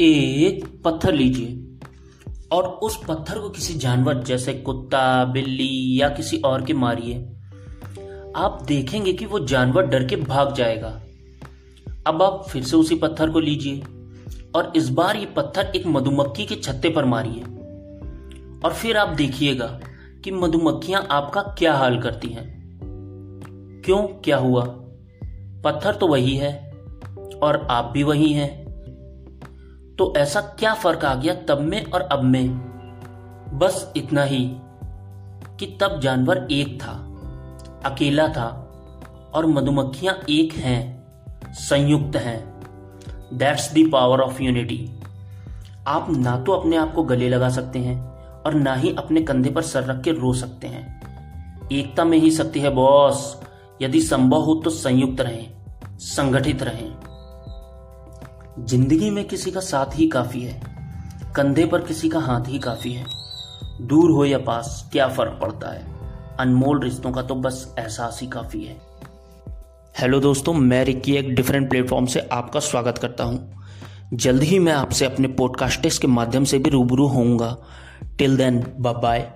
एक पत्थर लीजिए और उस पत्थर को किसी जानवर जैसे कुत्ता, बिल्ली या किसी और के मारिए। आप देखेंगे कि वो जानवर डर के भाग जाएगा। अब आप फिर से उसी पत्थर को लीजिए और इस बार ये पत्थर एक मधुमक्खी के छत्ते पर मारिए। और फिर आप देखिएगा कि मधुमक्खियाँ आपका क्या हाल करती हैं। क्यों? क्या हुआ? पत्थर तो वही है और आप भी वही हैं। तो ऐसा क्या फ़र्क आ गया तब में और अब में? बस इतना ही कि तब जानवर एक था, अकेला था और मधुमक्खियाँ एक हैं, संयुक्त हैं। That's the power of unity आप ना तो अपने आप को गले लगा सकते हैं और ना ही अपने कंधे पर सर रख के रो सकते हैं। एकता में ही शक्ति है बॉस यदि संभव हो तो संयुक्त रहें, संगठित रहें। ज़िंदगी में किसी का साथ ही काफ़ी है, कंधे पर किसी का हाथ ही काफ़ी है। दूर हो या पास, क्या फ़र्क पड़ता है? अनमोल रिश्तों का तो बस एहसास ही काफ़ी है। हेलो दोस्तों, मैं रिक्की एक डिफरेंट प्लेटफॉर्म से आपका स्वागत करता हूँ। जल्द ही मैं आपसे अपने पॉडकास्टेस के माध्यम से भी रूबरू होऊँगा। Till then bye bye